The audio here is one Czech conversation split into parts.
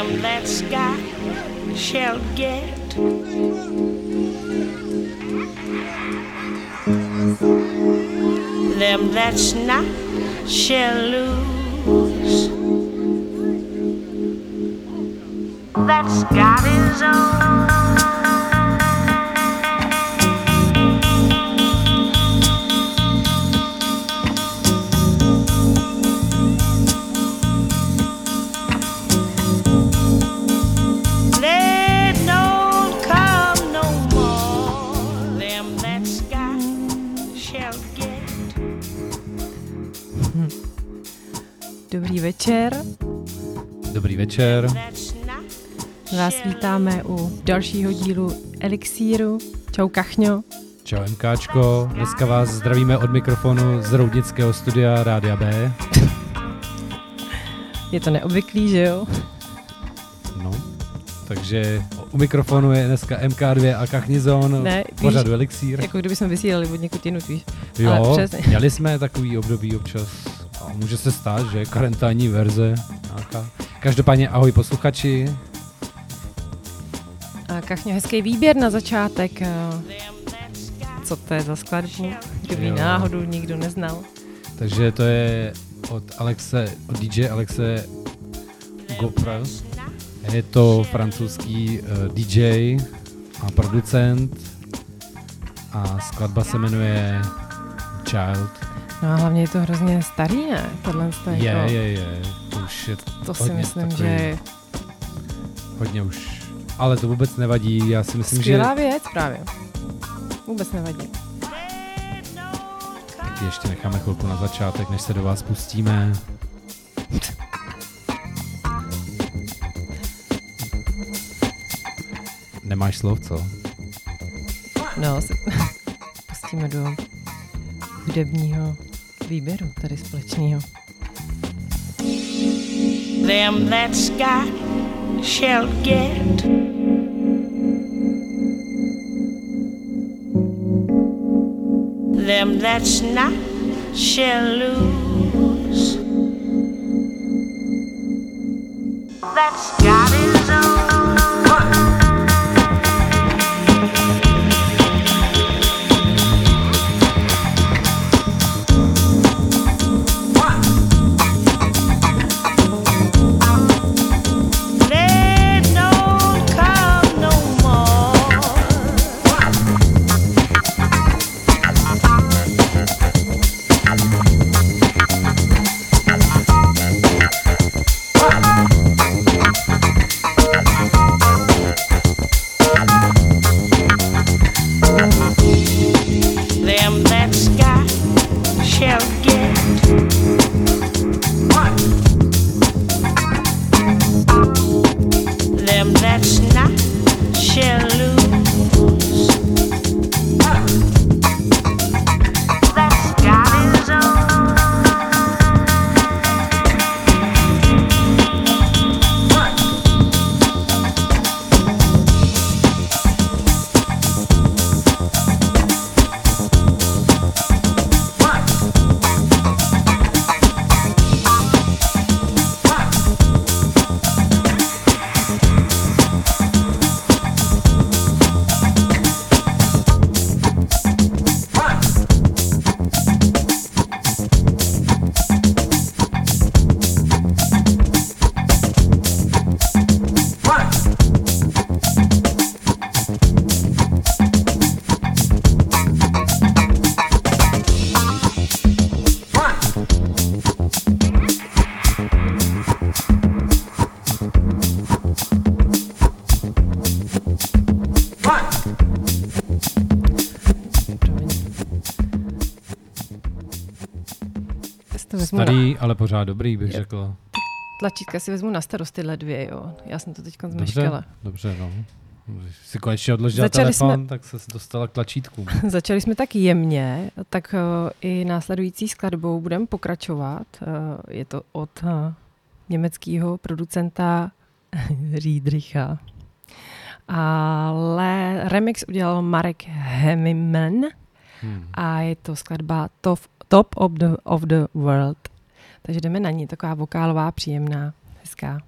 Them that's got shall get. Them that's not shall lose. That's got his own. Dobrý večer. Dobrý večer. Vás vítáme u dalšího dílu Elixíru. Čau Kachňo. Čau MKčko. Dneska vás zdravíme od mikrofonu z Roudnického studia Rádia B. Je to neobvyklý, že jo? No. Takže u mikrofonu je dneska MK2 a Kachnizon, Ne, víš, pořadu Elixír. Jako kdyby jsme vysílali od někud jinut, víš. Jo, ale přesně. měli jsme takový období občas. Může se stát, že karantánní verze nějaká. Každopádně ahoj posluchači. A Kachňo, hezký výběr na začátek. eh, Co to je za skladbu? Kdyby Jo. náhodou nikdo neznal. Takže to je od Alexe, od DJ Alexe Gopra. Je to francouzský uh, DJ a producent a skladba se jmenuje Child. No a hlavně je to hrozně starý, ne? Tohle to Je, jako, je, je. To už je To si myslím, takový- že je hodně už. Ale to vůbec nevadí, já si myslím, skvělá že věc právě. Vůbec nevadí. taky ještě necháme chvilku na začátek, než se do vás pustíme. Nemáš slov, co? No, se pustíme do hudebního výběru tady společného. them that's got shall get. Them that's not shall lose. That's got his own. Ale pořád dobrý, bych Je. řekl. tlačítka si vezmu na starost tyhle dvě, jo. Já jsem to teď Dobře, zmeškala. dobře, no. Když si konečně odložila Začali telefon, tak se dostala k tlačítku. Začali jsme tak jemně, tak uh, i následující skladbou budeme pokračovat. Uh, je to od uh, německého producenta Riedricha. Ale remix udělal Marek Hemimen Hmm. a je to skladba Top, top of, the, of the World. Takže jdeme na ní, taková vokálová, příjemná, hezká.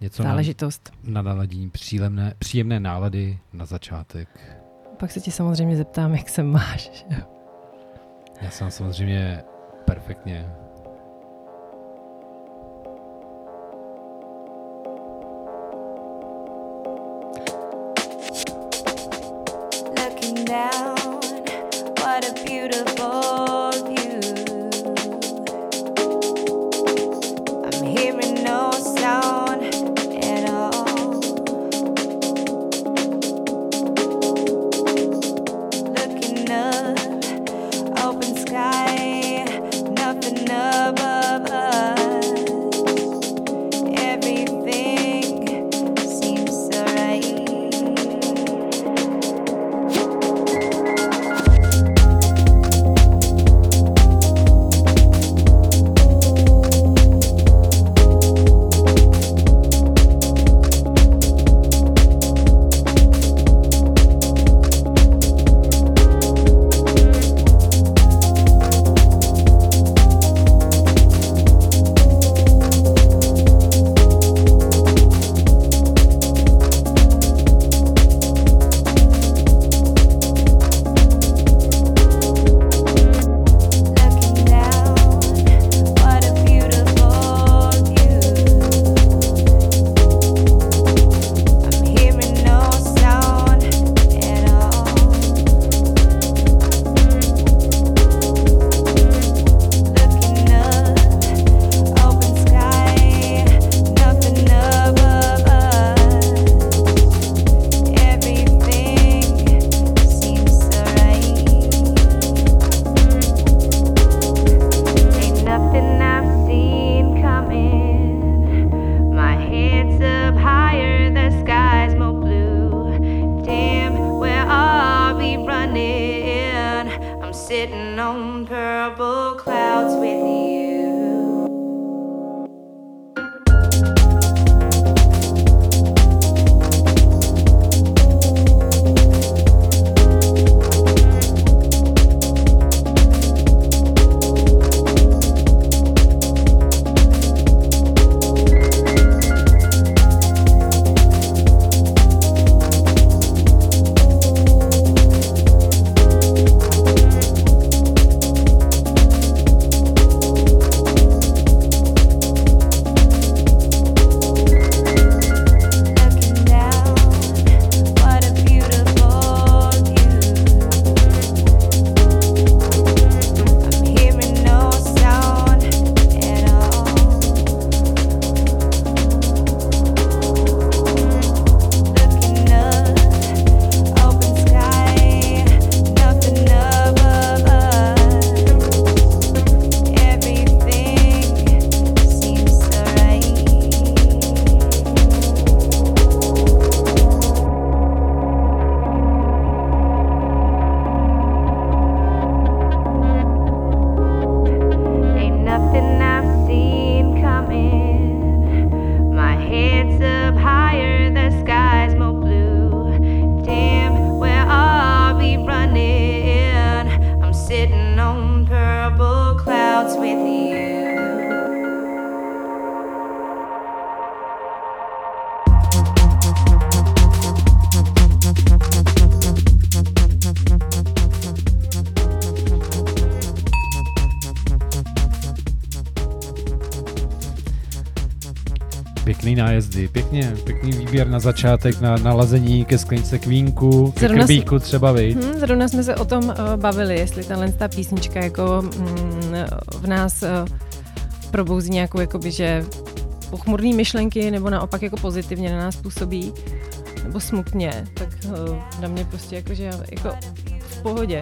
Něco na, záležitost. na naladění příjemné, příjemné nálady na začátek. Pak se ti samozřejmě zeptám, jak se máš. Já jsem samozřejmě perfektně. Looking down, what a beautiful začátek, na nalazení ke sklenice kvínku, ke Zrovna krbíku třeba, vy. Hmm, zrovna jsme se o tom uh, bavili, jestli tahle ta písnička jako mm, v nás uh, probouzí nějakou jakoby, že pochmurný myšlenky nebo naopak jako pozitivně na nás působí nebo smutně, tak uh, na mě prostě jako, že já jako v pohodě.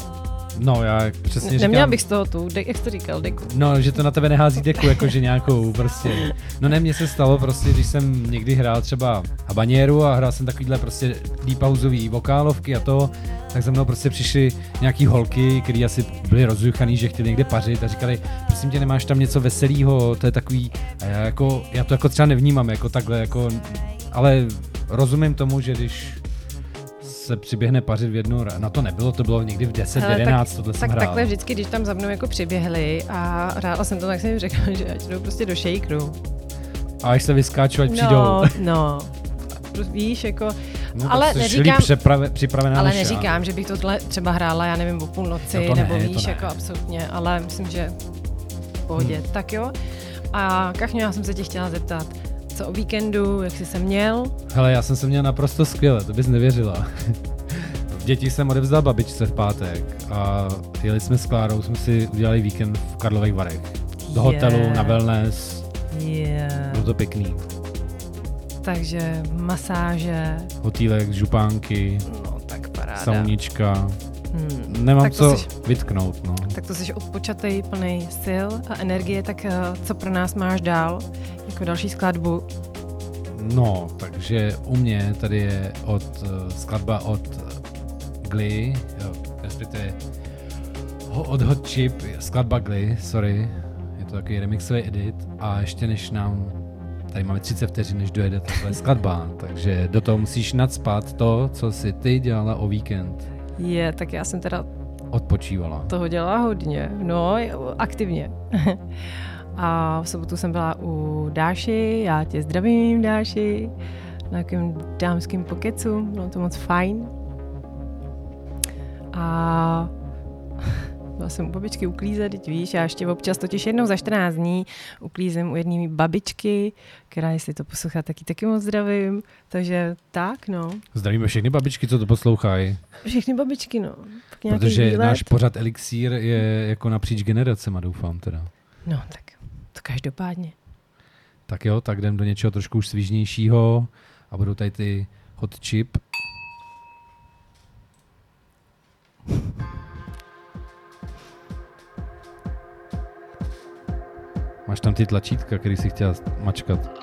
No, já přesně říkám... Neměla bych z toho tu, jak jsi to říkal, deku. No, že to na tebe nehází deku, jakože nějakou prostě. No ne, mně se stalo prostě, když jsem někdy hrál třeba habaněru a hrál jsem takovýhle prostě deep houseový vokálovky a to, tak za mnou prostě přišly nějaký holky, které asi byly rozjuchaný, že chtěli někde pařit a říkali, prosím tě, nemáš tam něco veselého, to je takový, a já, jako, já to jako třeba nevnímám jako takhle, jako, ale rozumím tomu, že když se přiběhne pařit v jednu, na to nebylo, to bylo někdy v 10, Hele, 11, tohle jsem Tak hrál. takhle vždycky, když tam za mnou jako přiběhli a hrála jsem to, tak jsem jim řekla, že ať jdou prostě do shakeru. A až se vyskáču, ať přijdou. No, no. Víš, jako, No, ale tak neříkám- připravená ale neříkám, že bych tohle třeba hrála, já nevím, o půlnoci, No ne, nebo víš, ne. jako absolutně, ale myslím, že v pohodě. Hmm. Tak jo. A Kachňo, já jsem se tě chtěla zeptat, co o víkendu, jak jsi se měl? Hele, já jsem se měl naprosto skvěle, to bys nevěřila. Děti jsem odevzdal babičce v pátek a jeli jsme s Klárou, jsme si udělali víkend v Karlových Varech. Do hotelu, Yeah. na wellness, Yeah. bylo to pěkný. Takže masáže, Hotýlek, župánky, no tak paráda. saunička. Hmm. Nemám Tak co jsi- vytknout, no. Tak to jsi odpočatej, plný sil a energie, tak eh, co pro nás máš dál, jako další skladbu? No, takže u mě tady je od uh, skladba od Glee, jo, respektive ho, od Hot Chip, skladba Glee, sorry, je to takový remixový edit a ještě než nám, tady máme 30 vteřin, než dojede tahle skladba, takže do toho musíš nadspat to, co si ty dělala o víkend, Je, tak já jsem teda odpočívala. toho dělá hodně, no, aktivně. A v sobotu jsem byla u Dáši, já tě zdravím, Dáši, na nějakém dámském pokecu, bylo to moc fajn. A byla jsem u babičky uklízet, teď víš, já ještě občas totiž jednou za 14 dní uklízím u jedné babičky, která jestli to poslouchá, taky taky moc zdravím, takže tak, no. Zdravíme všechny babičky, co to poslouchají, Všechny babičky, no. Protože výlet. náš pořad Elixír je jako napříč generacema, doufám teda. No, tak to každopádně. Tak jo, tak jdem do něčeho trošku už svížnějšího a budou tady ty hot chip. Máš tam ty tlačítka, který si chtěla mačkat.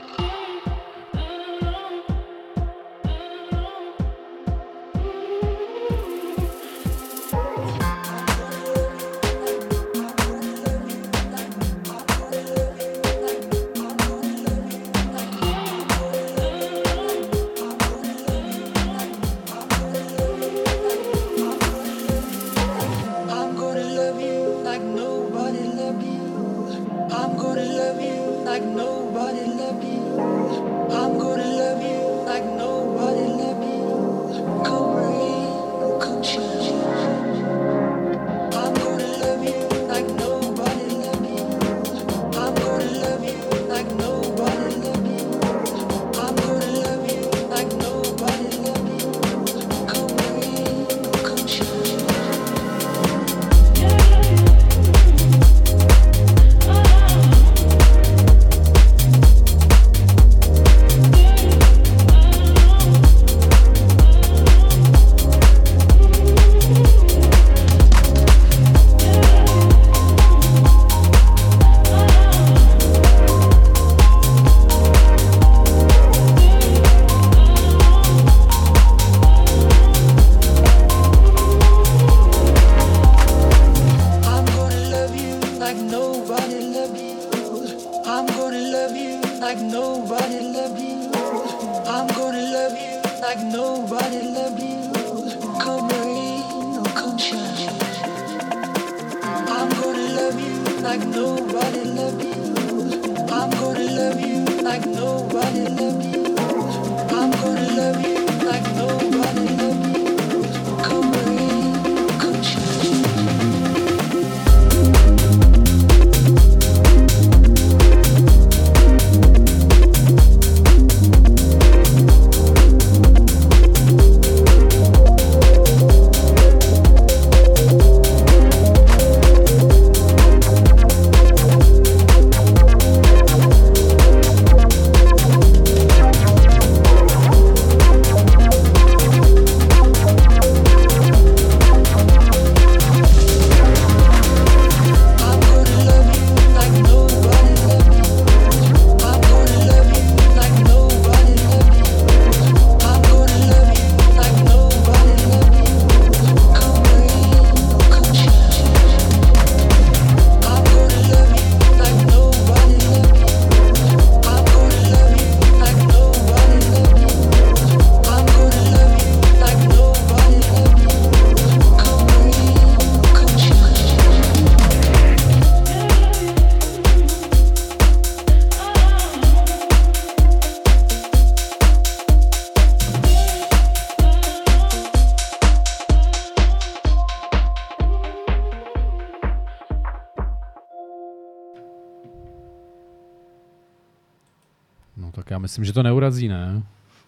Tak já myslím, že to neurazí, ne?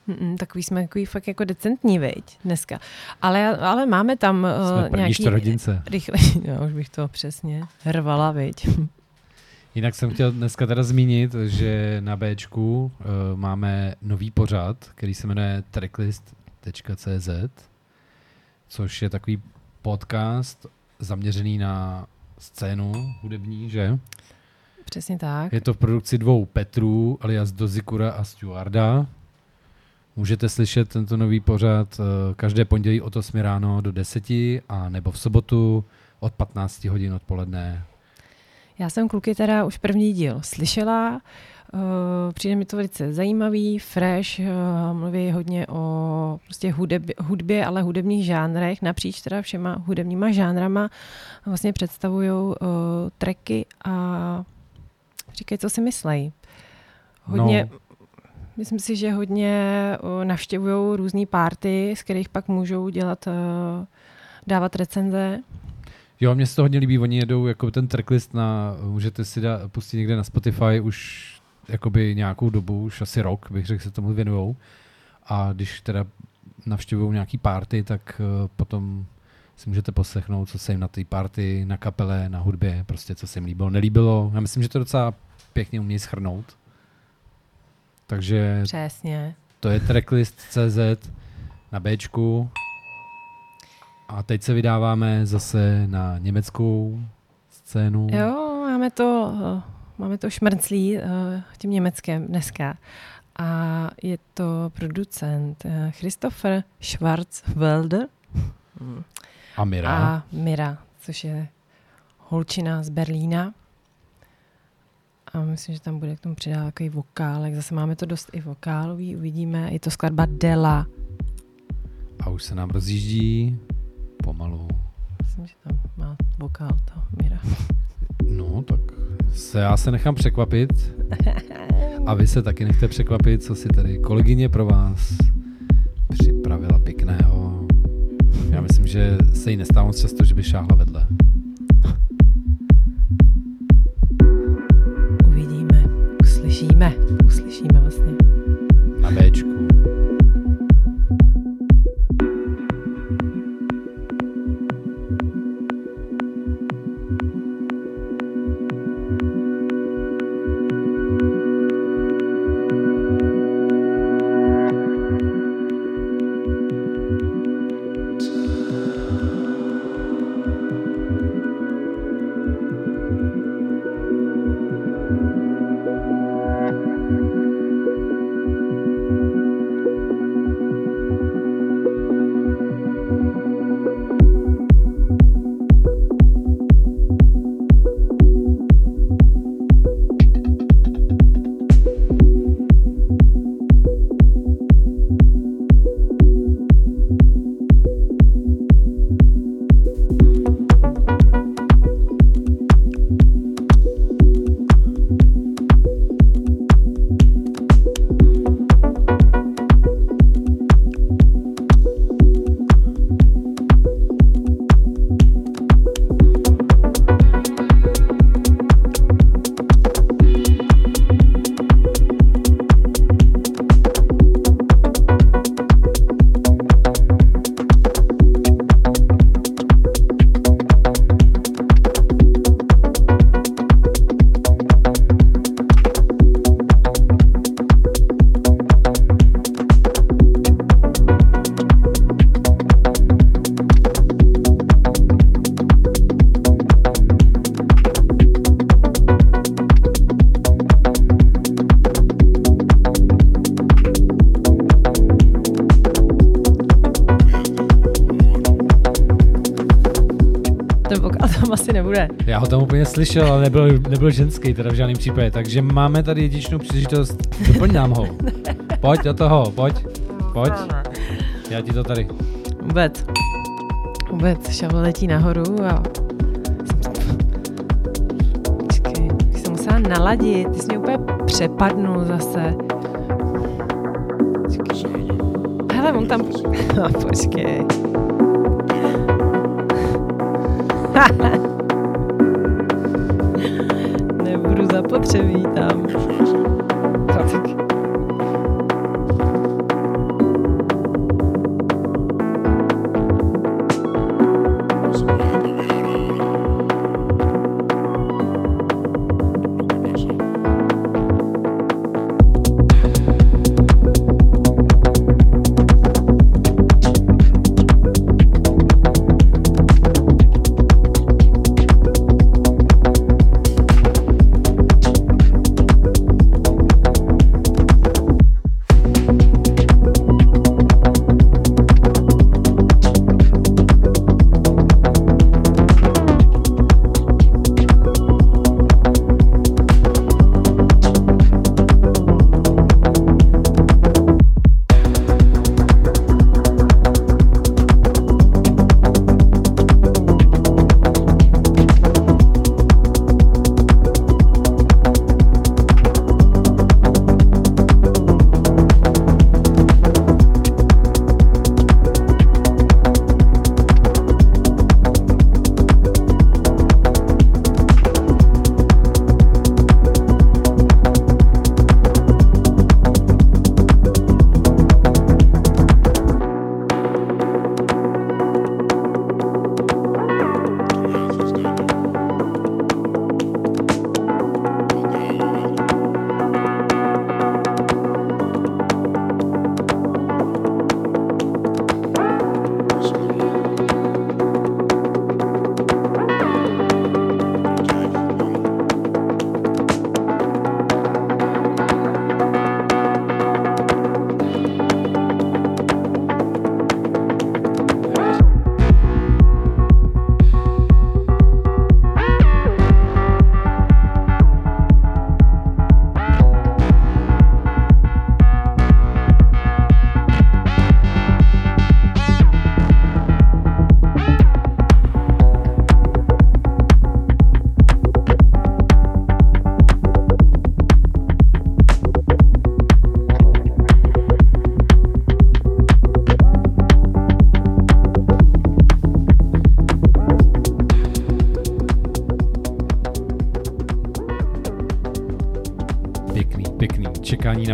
Mm, takový jsme takový fakt jako decentní, veď, dneska. Ale, ale máme tam Jsme uh, nějaký... čtvrthodince. Rychle, no, už bych to přesně hrvala, veď. Jinak jsem chtěl dneska teda zmínit, že na Bčku uh, máme nový pořad, který se jmenuje tracklist.cz, což je takový podcast zaměřený na scénu hudební, že? Přesně tak. Je to v produkci dvou Petrů, alias Dozikura a Stuarda. Můžete slyšet tento nový pořad eh, každé pondělí od 8 ráno do 10 a nebo v sobotu od 15 hodin odpoledne. Já jsem kluky teda už první díl slyšela, uh, přijde mi to velice zajímavý, fresh, uh, mluví hodně o prostě hudeb, hudbě, ale hudebních žánrech, napříč teda všema hudebníma žánrama vlastně představují uh, tracky a říkají, co si myslejí. Hodně, No. Myslím si, že hodně navštěvují různé párty, z kterých pak můžou dělat, dávat recenze. Jo, mně se to hodně líbí, oni jedou jako ten tracklist na, můžete si da, pustit někde na Spotify už jakoby nějakou dobu, už asi rok, bych řekl, se tomu věnujou. A když teda navštěvují nějaký party, tak potom si můžete poslechnout, co se jim na té party, na kapele, na hudbě, prostě co se jim líbilo, nelíbilo. Já myslím, že to docela pěkně umí schrnout. Takže Přesně. to je tracklist.cz na Bčku. A teď se vydáváme zase na německou scénu. Jo, máme to, máme to šmrclí eh, tím Německem dneska. A je to producent eh, Christopher Schwarzwälder A Mira. a Mira, což je holčina z Berlína. A myslím, že tam bude k tomu přidávat takový vokálek. Zase máme to dost i vokálový, uvidíme. Je to skladba Dela. A už se nám rozjíždí pomalu. Myslím, že tam má vokál to Mira. No, tak se, já se nechám překvapit. A vy se taky nechte překvapit, co si tady kolegyně pro vás připravila pěkného. Že se jí nestává moc často, že by šáhla vedle. Uvidíme, uslyšíme, uslyšíme vlastně. Na Bčku. Já ho tam úplně slyšel, ale nebyl, nebyl ženský teda v žádném případě. Takže máme tady jedinečnou příležitost. Doplň nám ho. Pojď do toho, pojď. Pojď. Já ti to tady. Vůbec. Vůbec. Šavl letí nahoru a... Musela naladit. Ty jsi mě úplně přepadnul zase. Počkej. Hele, on tam... No, počkej.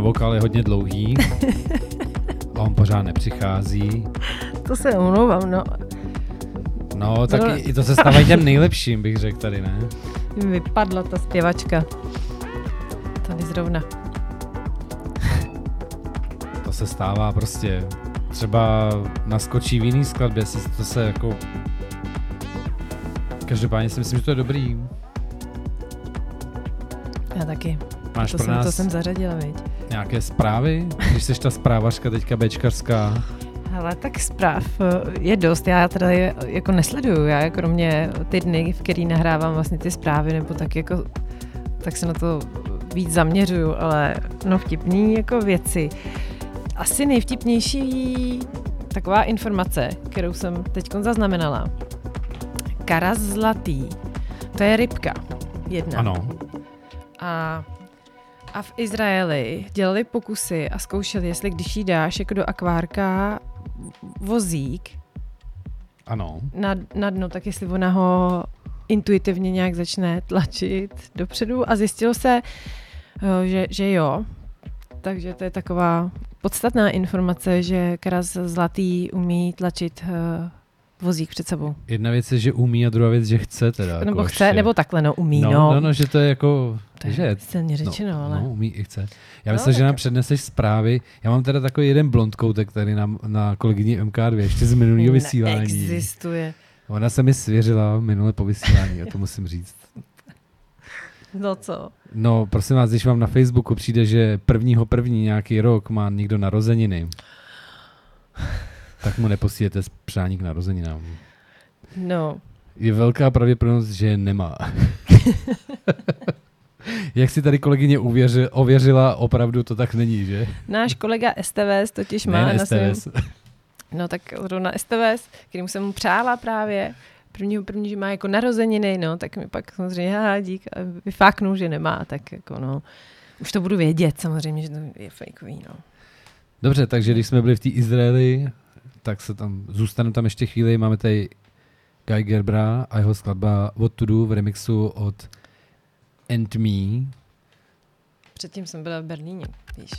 vokál je hodně dlouhý. A on pořád nepřichází. To se omlouvám, no. No, tak No. i, to se stává těm nejlepším, bych řekl tady, ne? Vypadla ta zpěvačka. Tady zrovna. To se stává prostě. Třeba naskočí v jiný skladbě, se, to se jako... Každopádně si myslím, že to je dobrý. Já taky. Máš to, pro jsem, nás to jsem zařadila, viď? Nějaké zprávy? Když jsi ta zprávařka teďka bečkařská. Ale tak zpráv eh, je dost. Já teda je, jako nesleduju. Já kromě ty dny, v který nahrávám vlastně ty zprávy, nebo tak jako tak se na to víc zaměřuju, ale no vtipný jako věci. Asi nejvtipnější taková informace, kterou jsem teď zaznamenala. Karas zlatý. To je rybka. Jedna. Ano. A, a v Izraeli dělali pokusy a zkoušeli, jestli když jí dáš jako do akvárka vozík Ano. na, na dno, tak jestli ona ho intuitivně nějak začne tlačit dopředu a zjistilo se, eh, že, že jo. Takže to je taková podstatná informace, že Karas Zlatý umí tlačit eh, vozík před sebou. Jedna věc je, že umí a druhá věc, že chce teda. nebo jako chce, ještě. nebo takhle, no umí, no, no. no, no, že to je jako, to je že silně řečeno, no, ale... No, umí i chce. Já No, myslím, že tak- nám předneseš zprávy. Já mám teda takový jeden blond koutek tady na, na kolegyni MK2, ještě z minulého vysílání. Neexistuje. Ona se mi svěřila minule po vysílání, a to musím říct. No co? No, prosím vás, když vám na Facebooku přijde, že prvního první nějaký rok má někdo narozeniny, tak mu neposílete přání k narozeninám. No, Je velká pravděpodobnost, že nemá. Jak si tady kolegyně uvěři, ověřila, opravdu to tak není, že? náš kolega STVS totiž má ne, na svém... STS. No tak zrovna STVS, kterým jsem mu přála právě, prvního první, že má jako narozeniny, no, tak mi pak samozřejmě, já dík, a vyfáknu, že nemá, tak jako no, už to budu vědět samozřejmě, že to je fejkový, no. Dobře, takže když jsme byli v té Izraeli, tak se tam, zůstaneme tam ještě chvíli, máme tady Guy Gerbra a jeho skladba What to do v remixu od And Me. Předtím jsem byla v Berlíně, víš.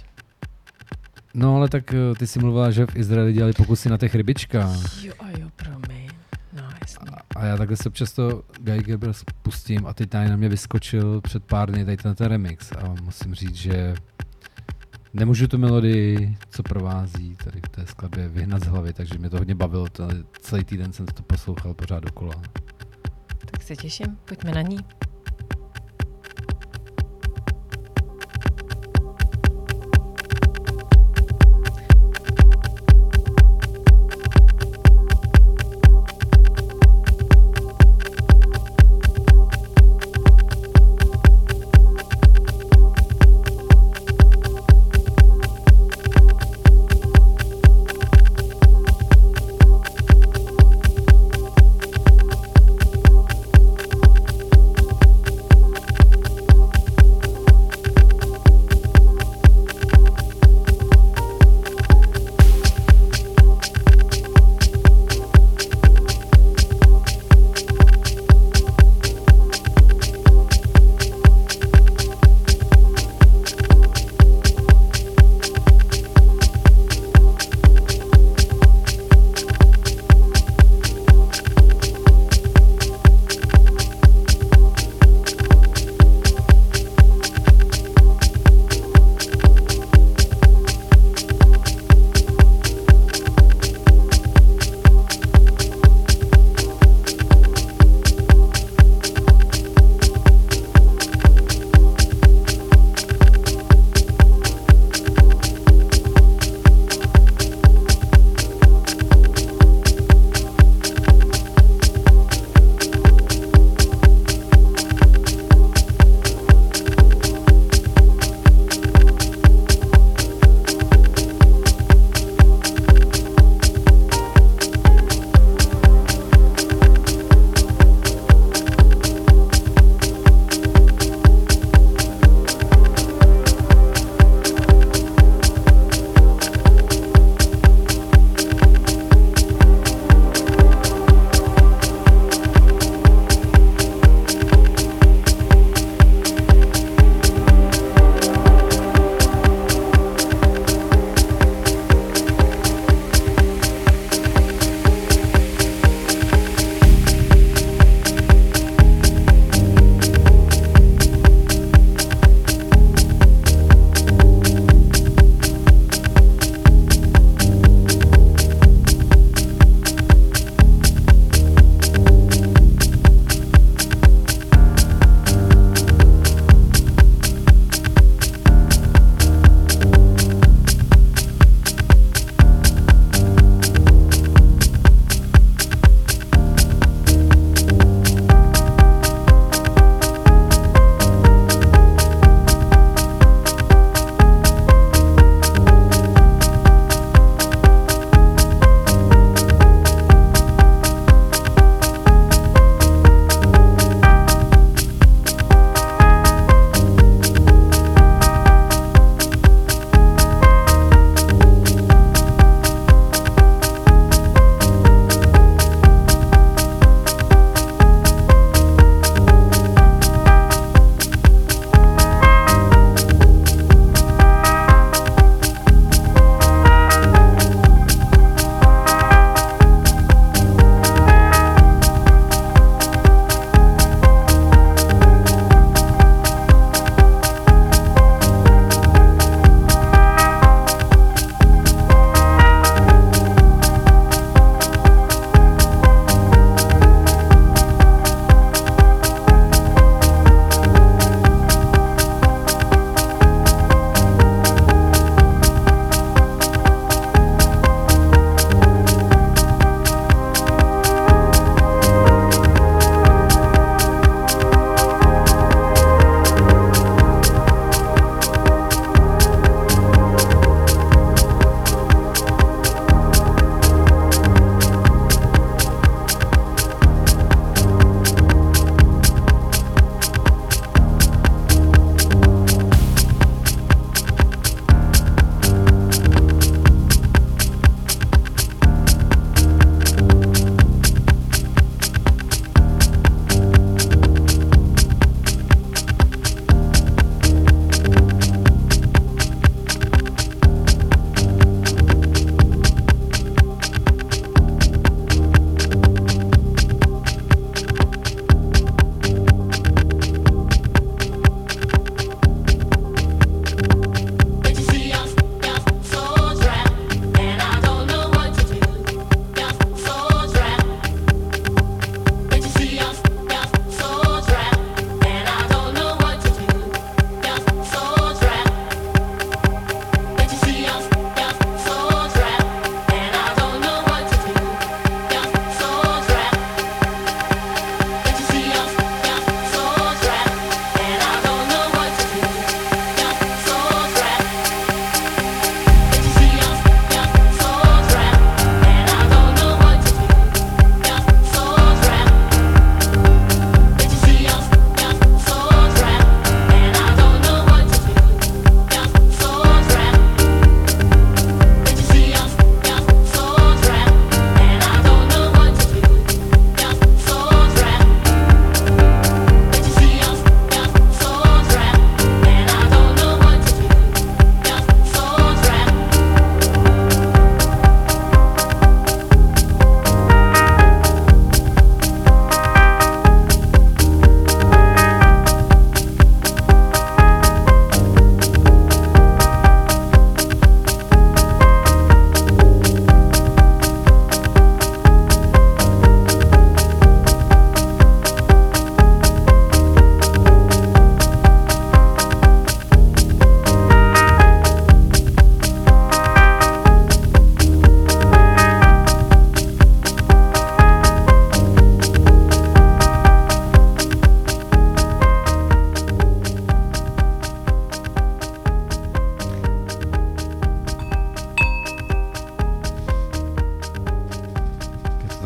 No ale tak eh, ty si mluvila, že v Izraeli dělali pokusy na těch rybičkách. Jo a jo, promiň. No, jasně. A já takhle se občas to Guy Gerber spustím a teď tady na mě vyskočil před pár dny tady ten, ten remix a musím říct, že nemůžu tu melodii, co provází tady v té skladbě, vyhnat z hlavy, takže mě to hodně bavilo, celý týden jsem to poslouchal pořád dokola. Tak se těším, pojďme na ní.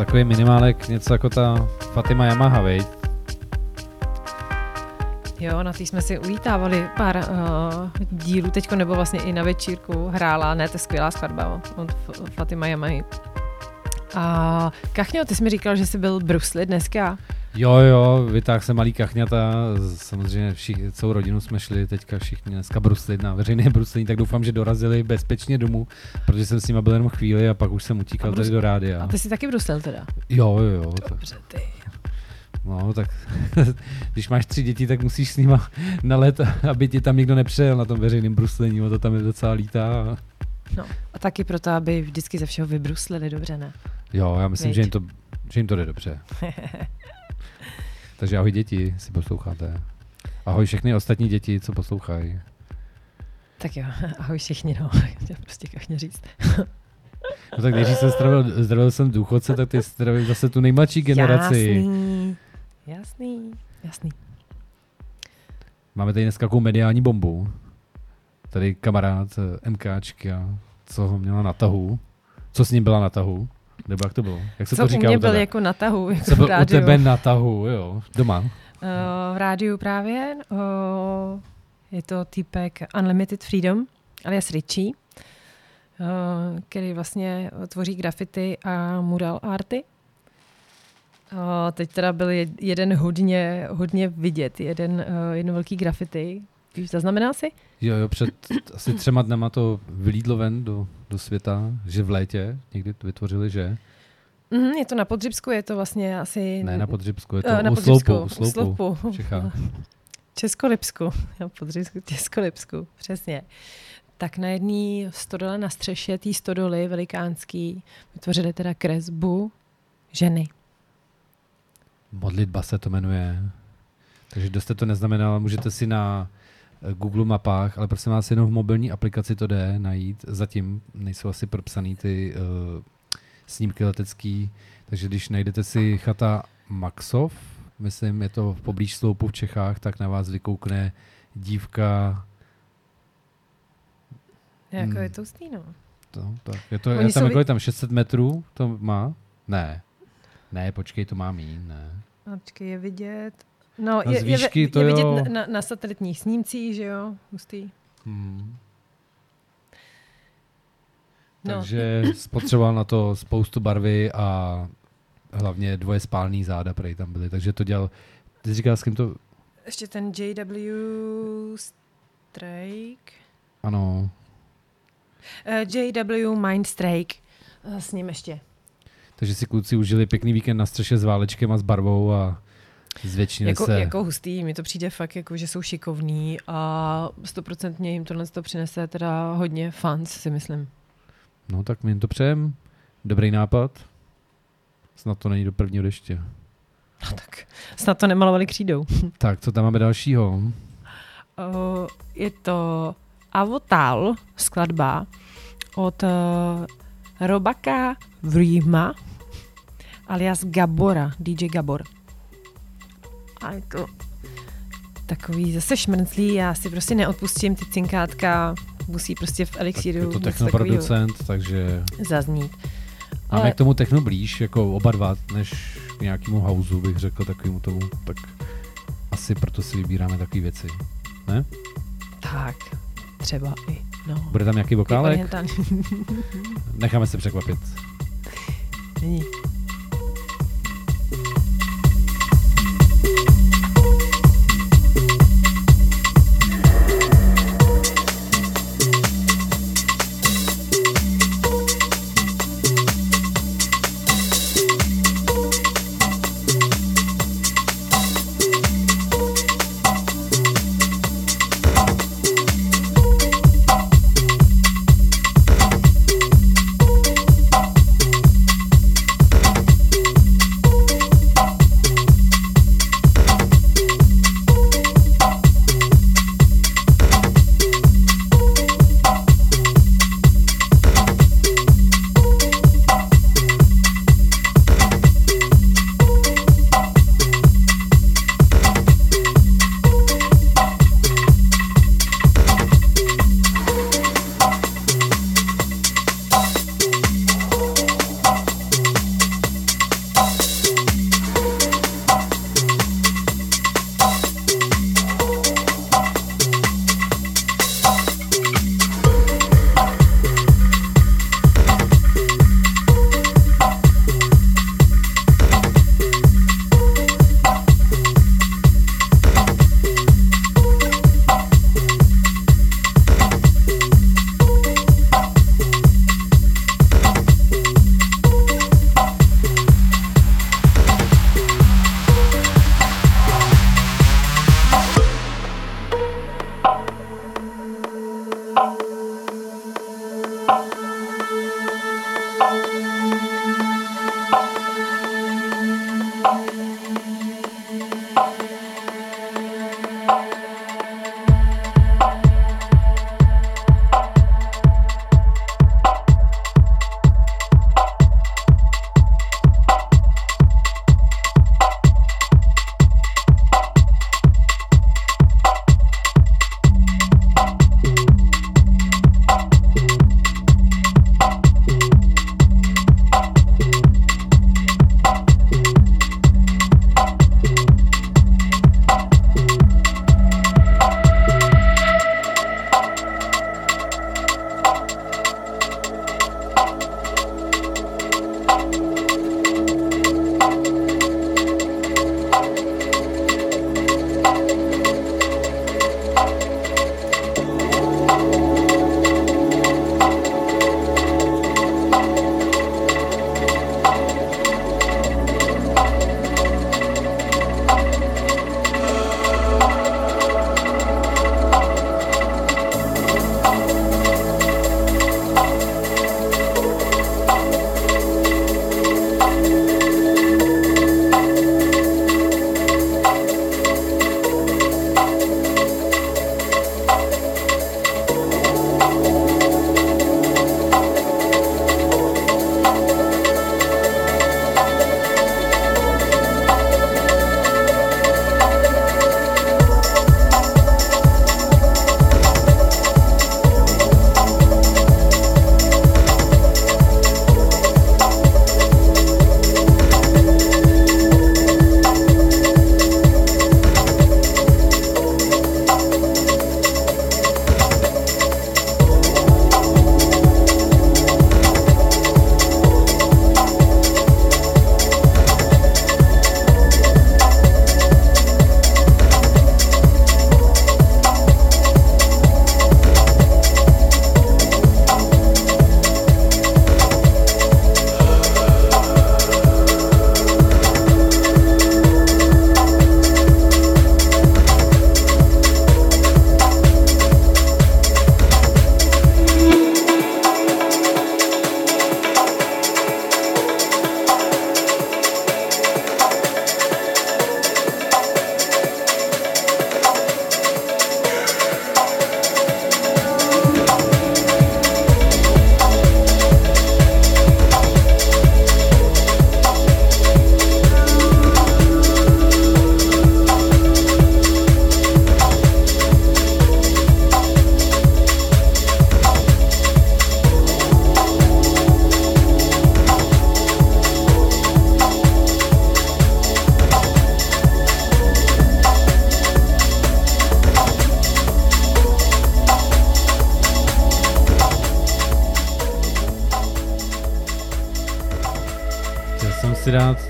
Takový minimálek, něco jako ta Fatima Yamaha, veď? Jo, na té jsme si ulítávali pár uh, dílů, teďko nebo vlastně i na večírku hrála, ne, to je skvělá skladba od Fatima Yamahy. A Kachňo, ty jsi mi říkal, že jsi byl brusli dneska. Jo, jo, vytáhl jsem malý kachňata, samozřejmě všichni, celou rodinu jsme šli teďka všichni dneska bruslit na veřejné bruslení, tak doufám, že dorazili bezpečně domů, protože jsem s nimi byl jenom chvíli a pak už jsem utíkal A tady brus- do rádia. A ty jsi taky bruslil teda. Jo, jo, jo. Dobře, ty. no, tak když máš tři děti, tak musíš s nima na let, aby ti tam nikdo nepřejel na tom veřejném bruslení, to tam je docela lítá. A... No, a taky proto, aby vždycky ze všeho vybruslili, dobře, ne? Jo, já myslím, Viď. že jim, to, že jim to jde dobře. Takže ahoj děti, si posloucháte. Ahoj všechny ostatní děti, co poslouchají. Tak jo, ahoj všichni, no. Chtěl prostě Kachně říct. No tak když jsem zdravil, zdravil jsem důchodce, tak ty zdravil zase tu nejmladší generaci. Jasný, jasný, jasný. Máme tady dneska takovou mediální bombu. Tady kamarád eh, MKčka, co ho měla na tahu. Co s ním byla na tahu? Nebo jak to bylo? Jak se Co to u říká mě u byl tebe? jako na tahu, jako Co byl u tebe na tahu, jo, doma. Uh, v rádiu právě. Uh, je to týpek Unlimited Freedom, alias Richie, uh, který vlastně tvoří grafity a mural arty. Uh, teď teda byl jed- jeden hodně, hodně vidět, jeden, uh, jedno velký grafity. Víš, zaznamenal jsi? Jo, jo, před asi třema dnema to vylídlo ven do, do světa, že v létě někdy to vytvořili, že? Mm, je to na Podřibsku, je to vlastně asi... Ne na Podřibsku, je to Eh, na u Podřibsku, Sloupu, u u Sloupu, Sloupu. v Čechách. Českolipsku, Podřibsku, Českolipsku, přesně. Tak na jedné stodole na střeše té stodoly velikánský vytvořili teda kresbu ženy. Modlitba se to jmenuje. Takže kdo jste to neznamenal, můžete si na Google mapách, ale prosím vás, jenom v mobilní aplikaci to jde najít. Zatím nejsou asi propsaný ty uh, snímky letecký, takže když najdete si chata Maxov, myslím, je to v poblíž sloupu v Čechách, tak na vás vykoukne dívka, Jako Hmm. je to ustý, no. to, tak, je to, Oni je tam, jsou jako vy- tam 600 metrů, to má? Ne. Ne, počkej, to má mín, ne. Počkej, je vidět... No, je, z je, výšky je, to je vidět jo. na, na, satelitních snímcích, že jo, hustý. Hmm. No. Takže spotřeboval na to spoustu barvy a hlavně dvoje spálný záda, prej tam byly. Takže to dělal, ty říkal, s kým to, Ještě ten JW Strike. ano, Uh, JW Mindstrike. Uh, s ním ještě. takže si kluci užili pěkný víkend na střeše s válečkem a s barvou a zvětšinili Jako, se. jako hustý, mi to přijde fakt, jako, že jsou šikovní a stoprocentně jim tohle to přinese teda hodně fans, si myslím. No tak my jim to přejem. Dobrý nápad. Snad to není do prvního deště. No tak snad to nemalovali křídou. Tak, co tam máme dalšího? Uh, je to Avotal skladba od uh, Robaka Vrýma alias Gabora, DJ Gabor. A je to takový zase šmrnclý, já si prostě neodpustím ty cinkátka, musí prostě v Tak elixíru je to technoproducent, takže zaznít. máme Ale k tomu techno blíž, jako oba dva, než k nějakému houseu bych řekl takovému tomu, tak asi proto si vybíráme takové věci. tak, třeba i, no. Bude tam nějaký vokálek? Necháme se překvapit. Není. Oh.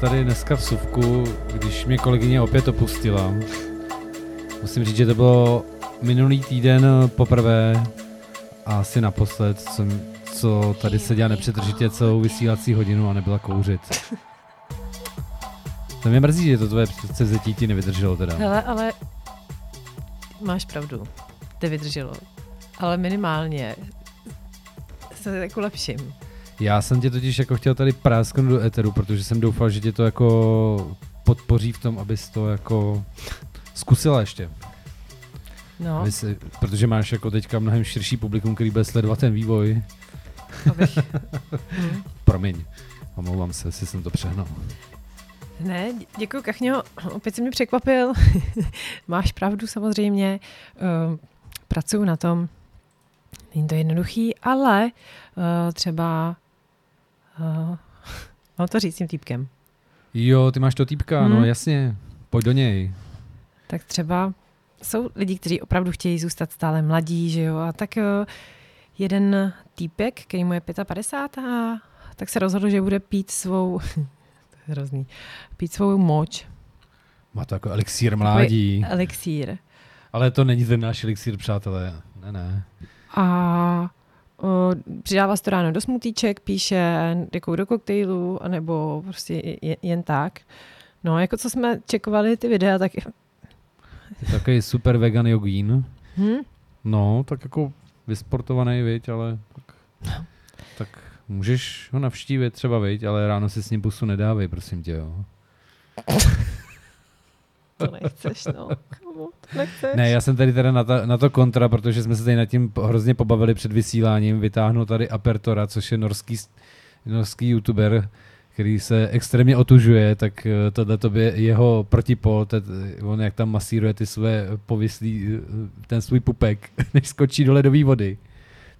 Tady dneska vsuvku, když mě kolegyně opět opustila. Musím říct, že to bylo minulý týden poprvé a asi naposled, co, co tady seděla nepřetržitě celou vysílací hodinu a nebyla kouřit. To mě mrzí, že to tvoje převzetí ti nevydrželo teda. Hele, ale máš pravdu. To vydrželo. Ale minimálně se jako lepším. Já jsem tě totiž jako chtěl tady prásknout do eteru, protože jsem doufal, že tě to jako podpoří v tom, abys to jako zkusila ještě. No, Aby si, protože máš jako teďka mnohem širší publikum, který bude sledovat ten vývoj. abych... Promiň, omlouvám se, jestli jsem to přehnal. Ne, dě- děkuji Kachňo, opět jsi mě překvapil. Máš pravdu samozřejmě, uh, pracuju na tom, není to jednoduchý, ale uh, třeba, uh, mám to říct s tím týpkem, Jo, ty máš to týpka, Hmm. no jasně, pojď do něj. tak třeba jsou lidi, kteří opravdu chtějí zůstat stále mladí, že jo, a tak uh, jeden týpek, který mu je 55 a tak se rozhodl, že bude pít svou, to je hrozný, pít svou moč, Má to jako elixír mládí. elixír. Ale to není ten náš elixír, přátelé. Ne, ne. A přidává se to ráno do smutíček, píše jako do koktejlu, anebo prostě jen, tak. No, jako co jsme čekovali ty videa, tak Je takový super vegan jogín. hm, No, tak jako vysportovaný, viď, ale tak, tak můžeš ho navštívit třeba, viď, ale ráno si s ním pusu nedávej, prosím tě, jo. to nechceš, no. Kamo, to nechceš. Ne, já jsem tady teda na, ta, na to kontra, protože jsme se tady nad tím hrozně pobavili před vysíláním. Vytáhnu tady Apertora, což je norský, norský youtuber, který se extrémně otužuje, tak eh, tohle to by jeho protipol, on jak tam masíruje ty své povislí, eh, ten svůj pupek, než skočí do ledové vody.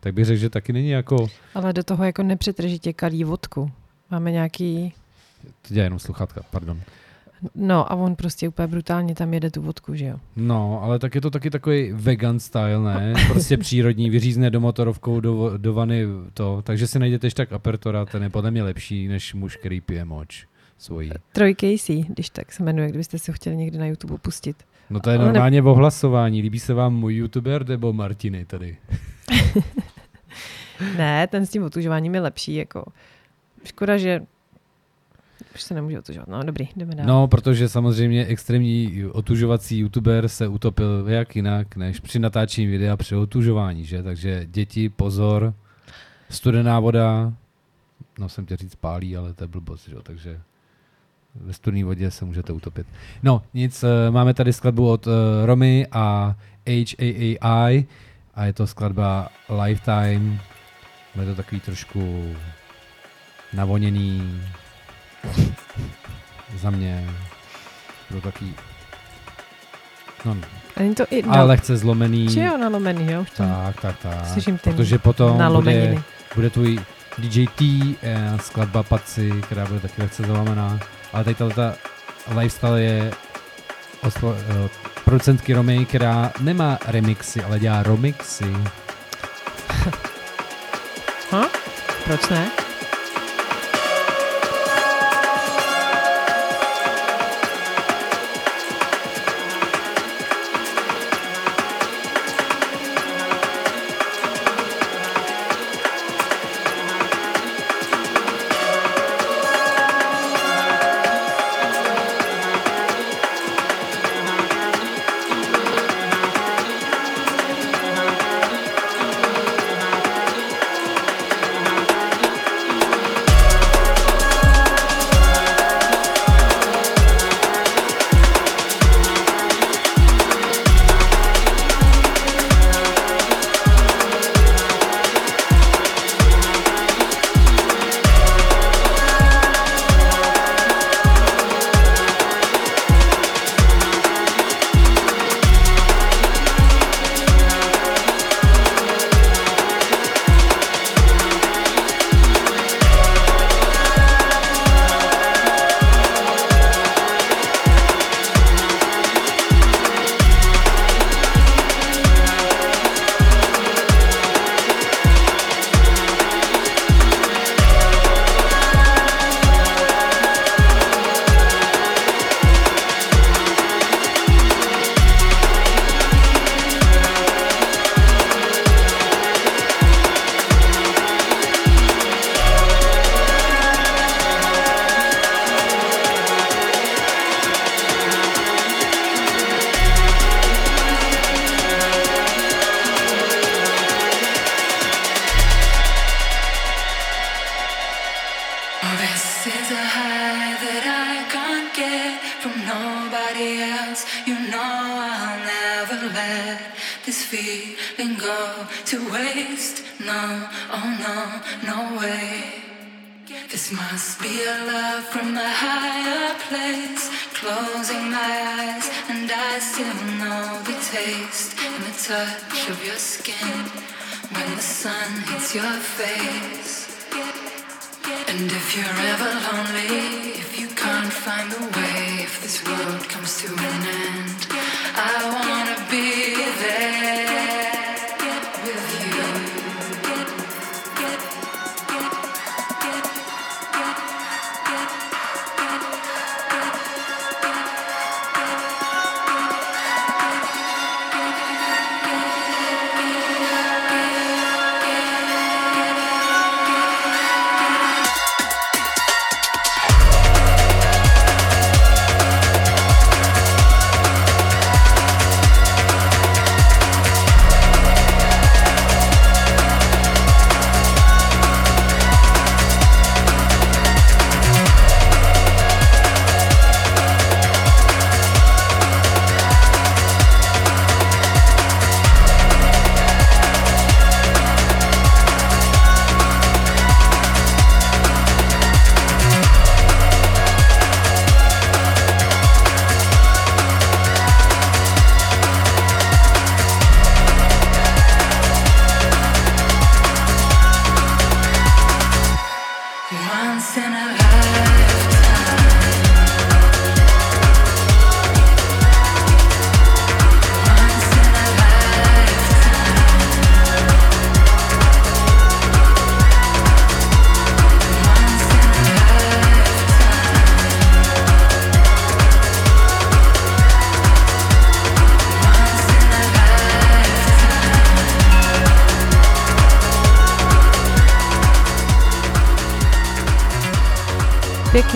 Tak bych řekl, že taky není jako, Ale do toho jako nepřetržitě kalí vodku. Máme nějaký, to dělá jenom sluchátka, pardon. No a on prostě úplně brutálně tam jede tu vodku, že jo. No, ale tak je to taky takový vegan style, ne? Prostě přírodní, vyřízne do motorovkou, do, do vany to. Takže si najděte ještě tak Apertora, ten je podle mě lepší, než muž, který pije moč svojí. Troy Casey, když tak se jmenuje, kdybyste si ho chtěli někdy na YouTube pustit. No to je ne- normálně v ohlasování. Líbí se vám můj youtuber nebo Martiny tady? Ne, ten s tím otužováním je lepší, jako škoda, že už se nemůže otužovat. No dobrý, jdeme dál. No, protože samozřejmě extrémní otužovací youtuber se utopil jak jinak, než při natáčení videa při otužování, že? Takže děti, pozor, studená voda, no jsem tě říct pálí, ale to je blbost, že? takže ve studené vodě se můžete utopit. No, nic, eh, máme tady skladbu od uh, Romy a HAAI a je to skladba Lifetime. Je to takový trošku navoněný za mě. Bylo takový no, A není to i ale lehce zlomený. Či jo, nalomený, jo? Už to Tak, tak, tak. slyším ty Protože potom bude, nalomeniny. bude tvůj DJ T, eh, skladba Paci, která bude taky lehce zalomená. Ale tady tato lifestyle je od spo- eh, od producentky Romy, která nemá remixy, ale dělá romixy. Ha? Proč ne?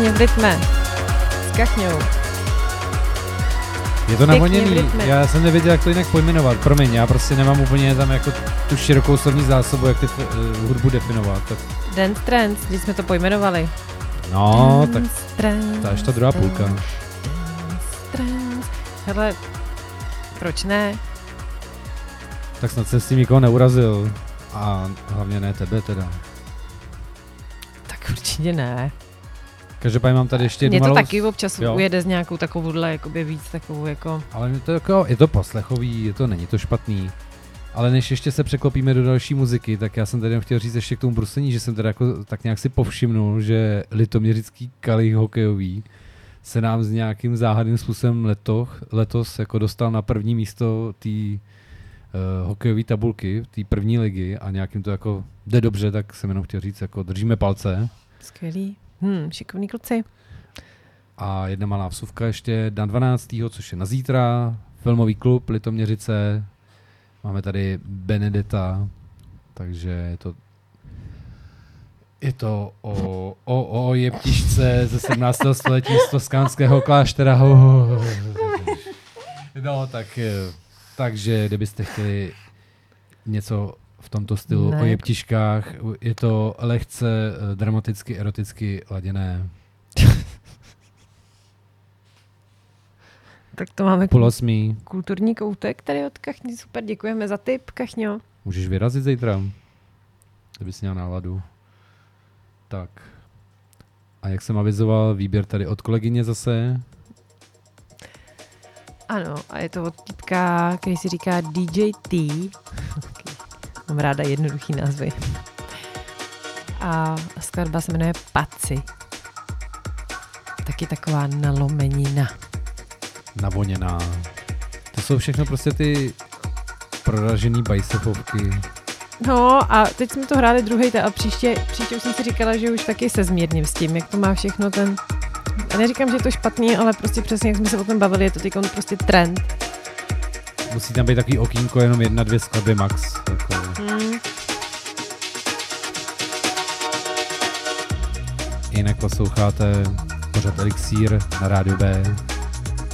Pěkně v rytme. S kachňou. Je to navoněný, já jsem nevěděl, jak to jinak pojmenovat, promiň, já prostě nemám úplně tam jako tu širokou slovní zásobu, jak ty uh, hudbu definovat. Tak, Dance Trends, když jsme to pojmenovali. no, tak Dance Trends, to je až ta druhá půlka. Dance Trends. Hele, proč ne? Tak snad jsem s tím nikoho neurazil. A hlavně ne tebe teda. Tak určitě ne. Každopádně mám tady ještě jednu Mě to malou... taky občas jo. ujede z nějakou takovouhle, jakoby víc takovou jako... Ale je to, jako, je to poslechový, je to, není to špatný. Ale než ještě se překlopíme do další muziky, tak já jsem tady jenom chtěl říct ještě k tomu bruslení, že jsem teda jako tak nějak si povšimnul, že litoměřický kalich hokejový se nám s nějakým záhadným způsobem letoch, letos jako dostal na první místo té uh, hokejové tabulky, té první ligy a nějakým to jako jde dobře, tak jsem jenom chtěl říct, jako držíme palce. Skvělý. Hm, šikovní kluci. A jedna malá vsuvka ještě na 12. což je na zítra, filmový klub Litoměřice. Máme tady Benedetta, takže je to je to o, o, o jeptišce ze 17. století z toskánského kláštera. No, tak, eh, takže kdybyste chtěli něco v tomto stylu Ne. o jeptiškách, je to lehce eh, dramaticky, eroticky laděné. Tak to máme Půl osmý. kulturní koutek tady od Kachni. Super, děkujeme za tip, Kachňo. Můžeš vyrazit zítra, kdybys měl náladu. Tak. A jak jsem avizoval, výběr tady od kolegyně zase. Ano, a je to od týpka, který si říká DJ T. Mám ráda jednoduchý názvy. A skladba se jmenuje Paci. Taky taková nalomenina. Navoněná. To jsou všechno prostě ty proražený bajsefovky. No a teď jsme to hráli druhý a příště, příště už jsem si říkala, že už taky se zmírním s tím, jak to má všechno ten... Já neříkám, že je to špatný, ale prostě přesně, jak jsme se o tom bavili, je to teď prostě trend. Musí tam být takový okýnko, jenom jedna, dvě skladby max. Jako. Posloucháte pořad Elixír na rádiu B.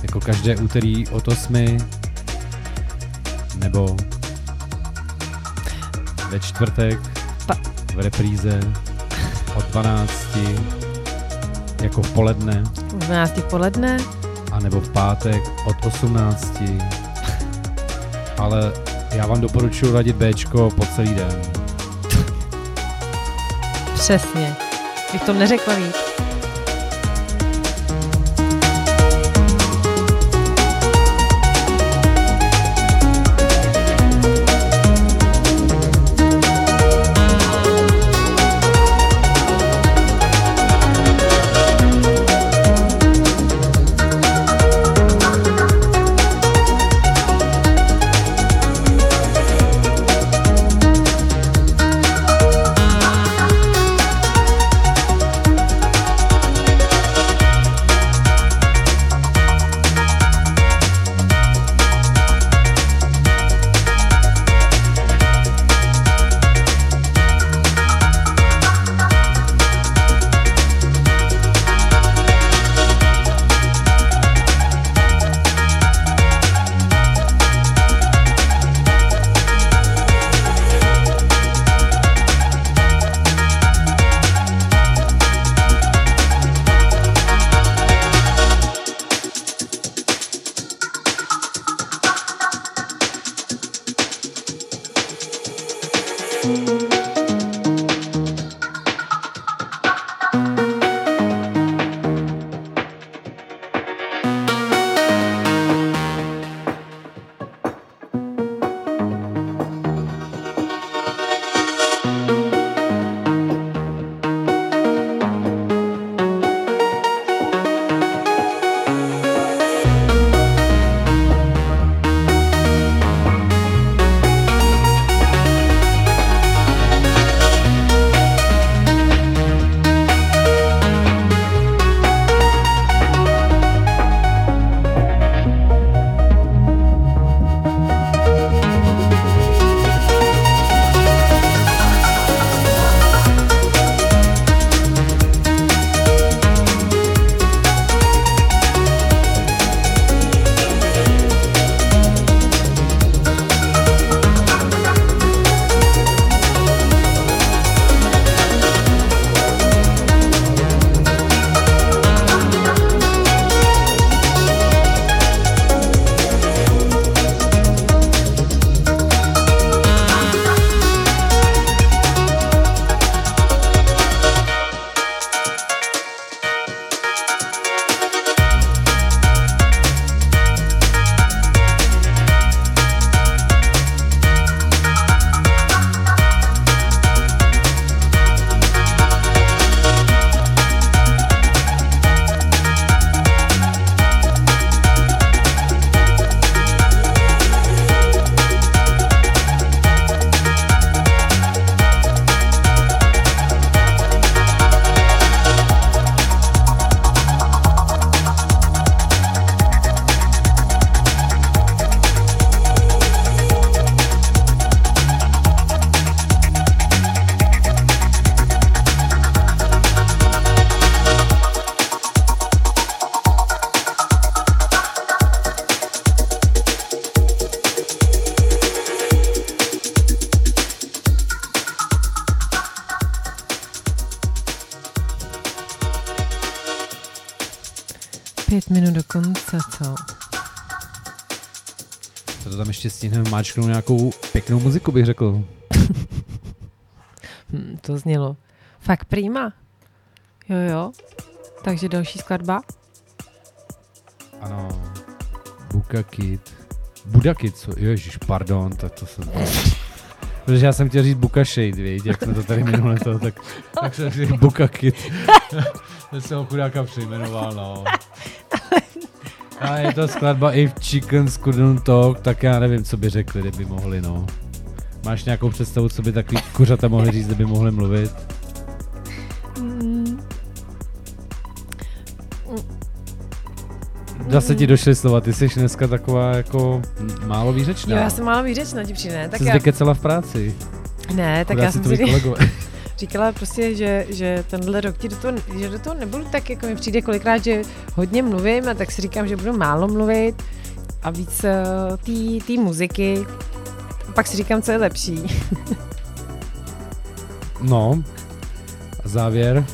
Jako každé úterý od 8. Nebo ve čtvrtek v repríze od 12. Jako v poledne. V 12 v poledne a nebo v pátek od 18. Ale já vám doporučuji radit Bčko po celý den. Přesně. Bych to neřekla víc. Ještě stihneme máčknout nějakou pěknou muziku, bych řekl. Hm, to znělo. Fakt prima. Jo, jo. Takže další skladba. Ano. Buka Kid. Buda Kid, co? Ježiš, pardon, tak to jsem... Protože já jsem chtěl říct Buka Shade, víš, jak jsme to tady minule to, tak, tak jsem říct Buka Kid. jsem ho chudáka přejmenoval, no. A je to skladba If Chickens Couldn't Talk, tak já nevím, co by řekli, kdyby mohli, no. Máš nějakou představu, co by takový kuřata mohli říct, kdyby mohli mluvit? Mm, Zase ti došly slova, ty jsi dneska taková jako málo výřečná. jo, já jsem málo výřečná, ti přijde, ne? Tak Jsi já, vykecela v práci. ne, tak Chudáci já jsem si kolegové. říkala prostě, že, že tenhle rok ti do toho, že do toho nebudu tak, jako mi přijde kolikrát, že hodně mluvím a tak si říkám, že budu málo mluvit a víc uh, té muziky. A pak si říkám, co je lepší. No, a závěr.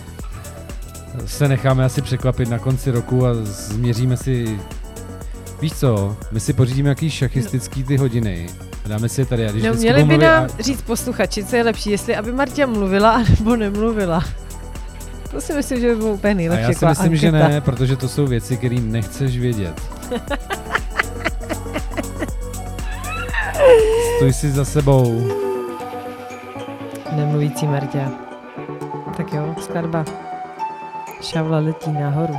se necháme asi překvapit na konci roku a změříme si Víš co, my si pořídíme jaký šachistický ty hodiny. A dáme si tady. A když No, měli by nám říct posluchači, co je lepší, jestli aby Marta mluvila, nebo nemluvila. To si myslím, že by bylo úplně A, a nejlepší. já si myslím, že anketa. ne, protože to jsou věci, které nechceš vědět. Stoj si za sebou. Nemluvící Marta. Tak jo, skladba. Šavla letí nahoru.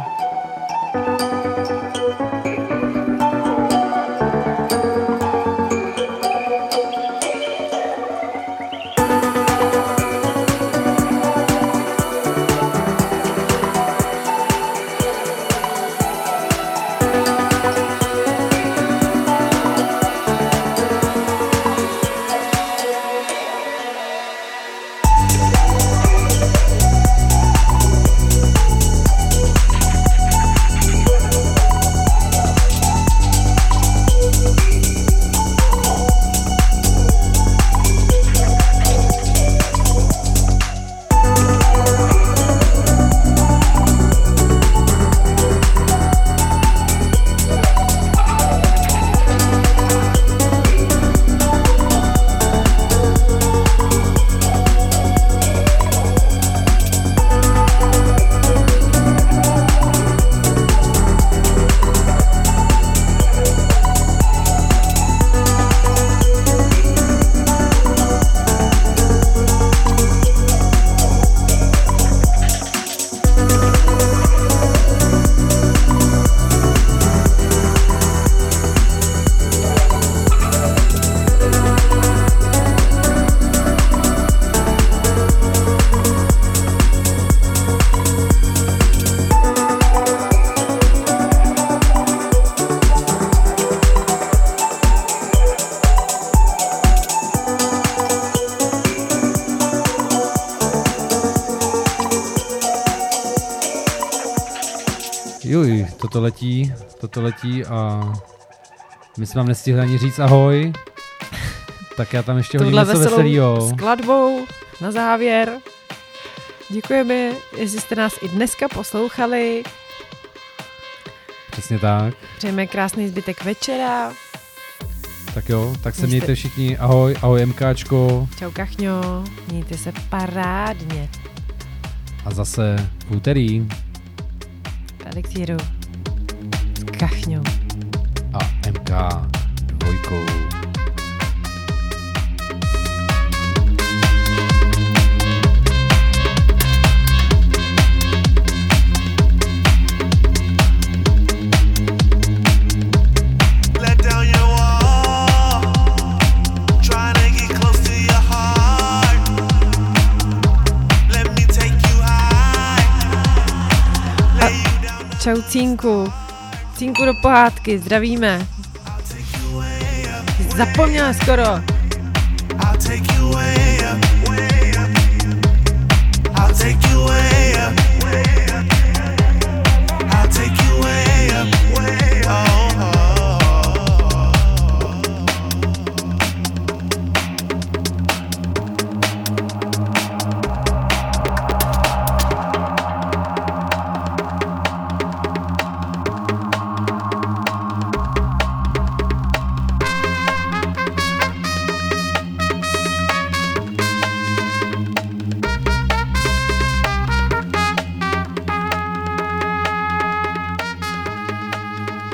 Toto letí, toto letí a my jsme vám nestihli ani říct ahoj. Tak já tam ještě hodím něco veselýho. skladbou na závěr. Děkujeme, jestli jste nás i dneska poslouchali. Přesně tak. Přejeme krásný zbytek večera. Tak jo, tak se Jste- mějte všichni. Ahoj, ahoj MKčko. Čau kachňo, mějte se parádně. A zase v úterý. Elixíru. Kachňou. A MK dvojkou. Let Cínku do pohádky, zdravíme. Zapomněla skoro. I'll take you way